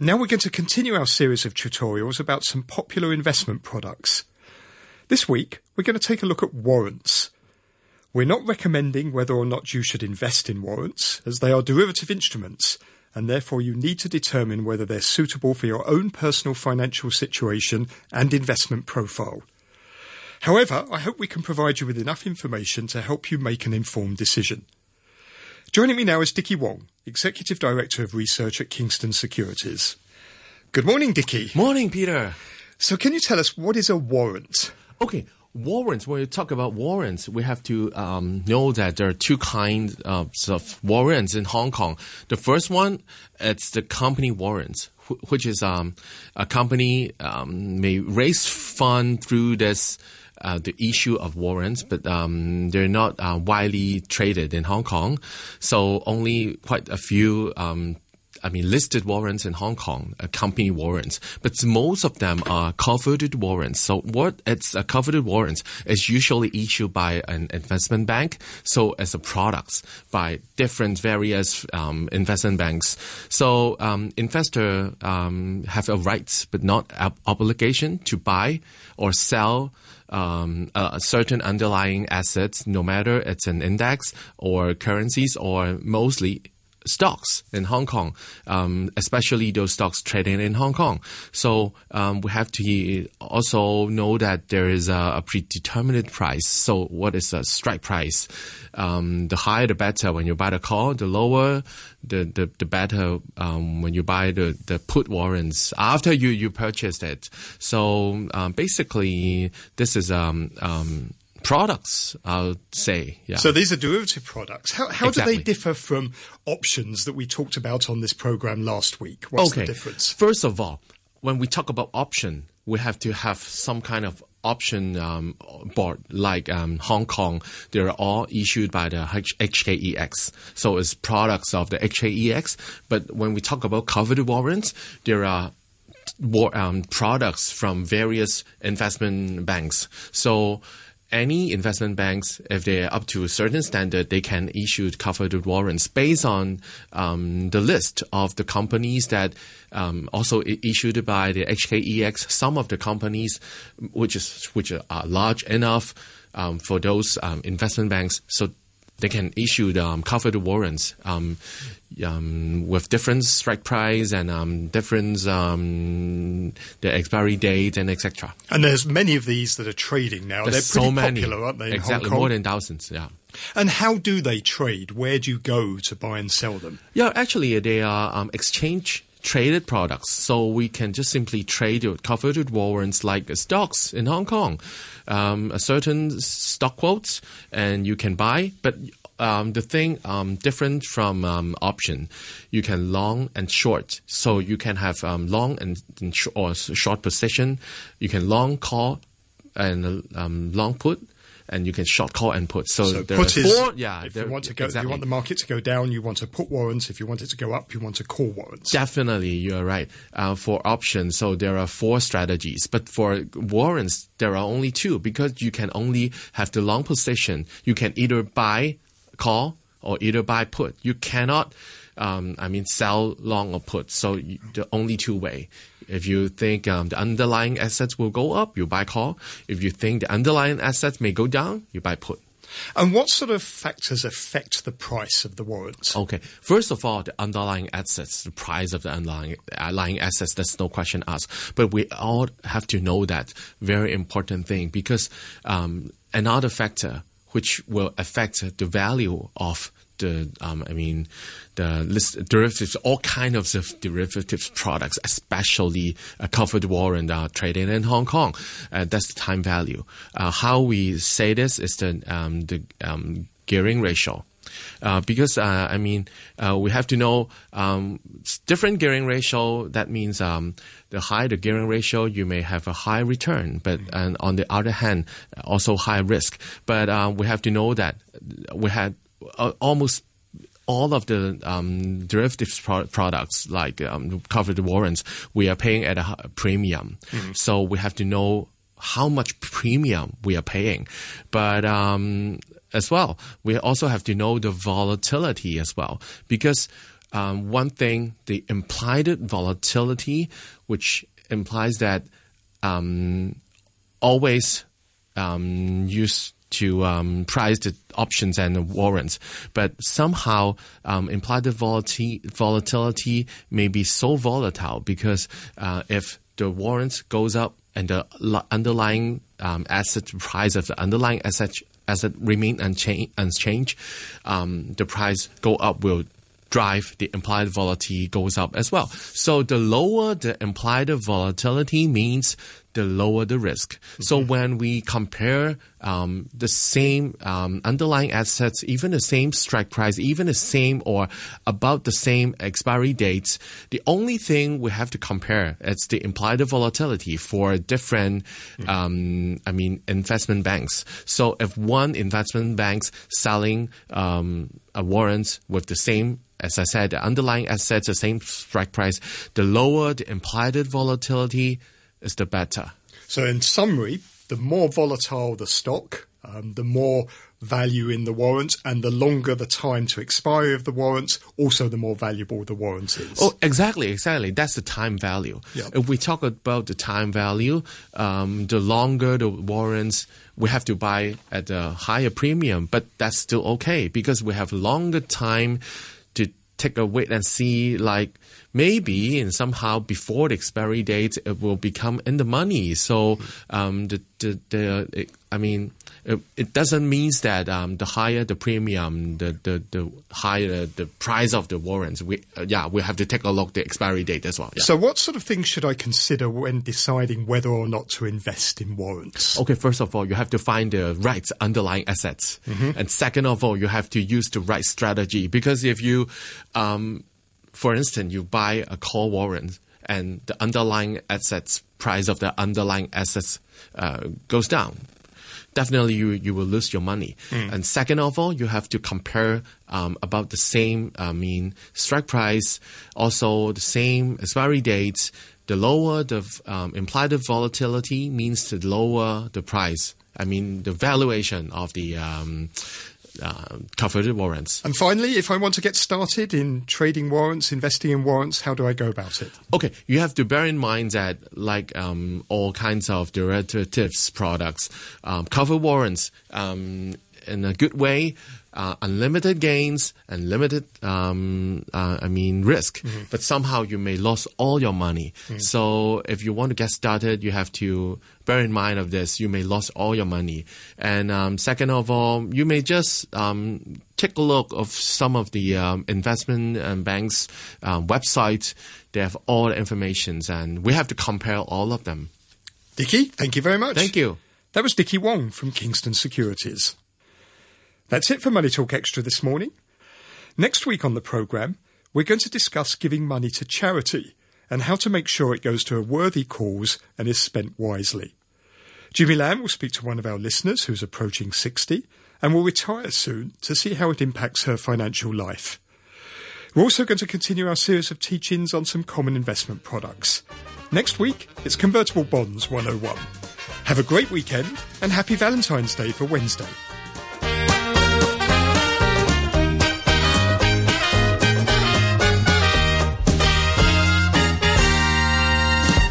Now we're going to continue our series of tutorials about some popular investment products. This week, we're going to take a look at warrants. We're not recommending whether or not you should invest in warrants, as they are derivative instruments, and therefore you need to determine whether they're suitable for your own personal financial situation and investment profile. However, I hope we can provide you with enough information to help you make an informed decision. Joining me now is Dickie Wong, Executive Director of Research at Kingston Securities. Good morning, Dickie. Morning, Peter. So, can you tell us what is a warrant? Okay, warrants. When you talk about warrants, we have to um, know that there are two kinds of, of warrants in Hong Kong. The first one, it's the company warrants, which is um, a company um, may raise fund through this uh, the issue of warrants, but um, they're not uh, widely traded in Hong Kong. So only quite a few um, I mean, listed warrants in Hong Kong, uh, company warrants, but most of them are covered warrants. So what it's a covered warrants is usually issued by an investment bank. So as a products by different various um, investment banks. So um, investor um, have a right, but not ob- obligation to buy or sell um, certain underlying assets, no matter it's an index or currencies or mostly stocks in Hong Kong, um, especially those stocks trading in Hong Kong. So um, we have to also know that there is a, a predetermined price. So what is a strike price? Um, the higher the better when you buy the call, the lower the the, the better um, when you buy the, the put warrants after you you purchased it. So um, basically, this is um, um products, I'll say. Yeah. So these are derivative products. How, how exactly. do they differ from options that we talked about on this program last week? What's okay. the difference? First of all, when we talk about option, we have to have some kind of option um, board like um, Hong Kong. They're all issued by the HKEX. So it's products of the HKEX. But when we talk about covered warrants, there are um, products from various investment banks. So any investment banks, if they're up to a certain standard, they can issue covered warrants based on um, the list of the companies that um, also issued by the HKEX. Some of the companies, which is which are large enough um, for those um, investment banks, so they can issue the um, covered warrants um, um, with different strike price and um, different um, the expiry date and etc. And there's many of these that are trading now. There's They're pretty so many. popular, aren't they? exactly, more than thousands. Yeah. And how do they trade? Where do you go to buy and sell them? Yeah, actually, they are um, exchange traded products. So we can just simply trade your covered warrants like stocks in Hong Kong, um, a certain stock quotes, and you can buy. But um, the thing um, different from um, option, you can long and short. So you can have um, long and, and sh- or short position. You can long call and um, long put and you can short call and put. So, so there put are is, four. Yeah, if you want to go, exactly. you want the market to go down, you want to put warrants. If you want it to go up, you want to call warrants. Definitely, you are right. Uh, for options, so there are four strategies, but for warrants, there are only two because you can only have the long position. You can either buy call or either buy put. You cannot. Um, I mean, sell long or put. So you, the only two way. If you think um, the underlying assets will go up, you buy call. If you think the underlying assets may go down, you buy put. And what sort of factors affect the price of the warrants? Okay. First of all, the underlying assets, the price of the underlying, underlying assets, that's no question asked. But we all have to know that very important thing because um, another factor which will affect the value of the um, I mean the list derivatives, all kinds of derivatives products, especially a covered warrant uh, trading in Hong Kong. Uh, that's the time value. Uh, how we say this is the um, the um, gearing ratio. Uh, because uh, I mean, uh, we have to know um, different gearing ratio. That means um, the higher the gearing ratio, you may have a high return, but and on the other hand, also high risk. But uh, we have to know that we had uh, almost all of the um, derivatives pro- products like um, covered warrants, we are paying at a premium. Mm-hmm. So we have to know how much premium we are paying. But um, as well, we also have to know the volatility as well because um, one thing, the implied volatility, which implies that um, always um, use to um, price the options and the warrants, but somehow um, implied volatility, volatility may be so volatile because uh, if the warrants goes up and the underlying um, asset price of the underlying asset asset remain unchanged, unchanged um, the price go up will drive the implied volatility goes up as well. So the lower the implied volatility means the lower the risk. Mm-hmm. So when we compare um, the same um, underlying assets, even the same strike price, even the same or about the same expiry dates, the only thing we have to compare is the implied volatility for different, mm-hmm. um, I mean, investment banks. So if one investment bank's selling um, a warrant with the same as I said, the underlying assets, the same strike price, the lower the implied volatility is the better. So, in summary, the more volatile the stock, um, the more value in the warrant, and the longer the time to expiry of the warrants, also the more valuable the warrant is. Oh, exactly, exactly. That's the time value. Yep. If we talk about the time value, um, the longer the warrants, we have to buy at a higher premium, but that's still okay because we have longer time take a wait and see, like maybe and somehow before the expiry date, it will become in the money. So um, the the, the I mean, it, doesn't mean that um, the higher the premium, the, the, the higher the price of the warrants. We uh, yeah, we have to take a look the expiry date as well. Yeah. So, what sort of things should I consider when deciding whether or not to invest in warrants? Okay, first of all, you have to find the right underlying assets, mm-hmm. and second of all, you have to use the right strategy because if you, um, for instance, you buy a call warrant and the underlying assets price of the underlying assets uh, goes down definitely you, you will lose your money. Mm. And second of all, you have to compare um, about the same, I mean, strike price, also the same expiry dates. The lower the um, implied volatility means the lower the price. I mean, the valuation of the um, uh, covered warrants. And finally, if I want to get started in trading warrants, investing in warrants, how do I go about it? Okay, you have to bear in mind that, like um, all kinds of derivatives products, um, cover warrants um, in a good way uh, unlimited gains and limited, um, uh, I mean, risk. Mm-hmm. But somehow you may lose all your money. Mm-hmm. So if you want to get started, you have to bear in mind of this. You may lose all your money. And um, second of all, you may just um, take a look of some of the um, investment and banks um, websites. They have all the information, and we have to compare all of them. Dickie, thank you very much. Thank you. That was Dickie Wong from Kingston Securities. That's it for Money Talk Extra this morning. Next week on the programme, we're going to discuss giving money to charity and how to make sure it goes to a worthy cause and is spent wisely. Jimmy Lamb will speak to one of our listeners who's approaching 60 and will retire soon to see how it impacts her financial life. We're also going to continue our series of teachings on some common investment products. Next week, it's Convertible Bonds 101. Have a great weekend and happy Valentine's Day for Wednesday.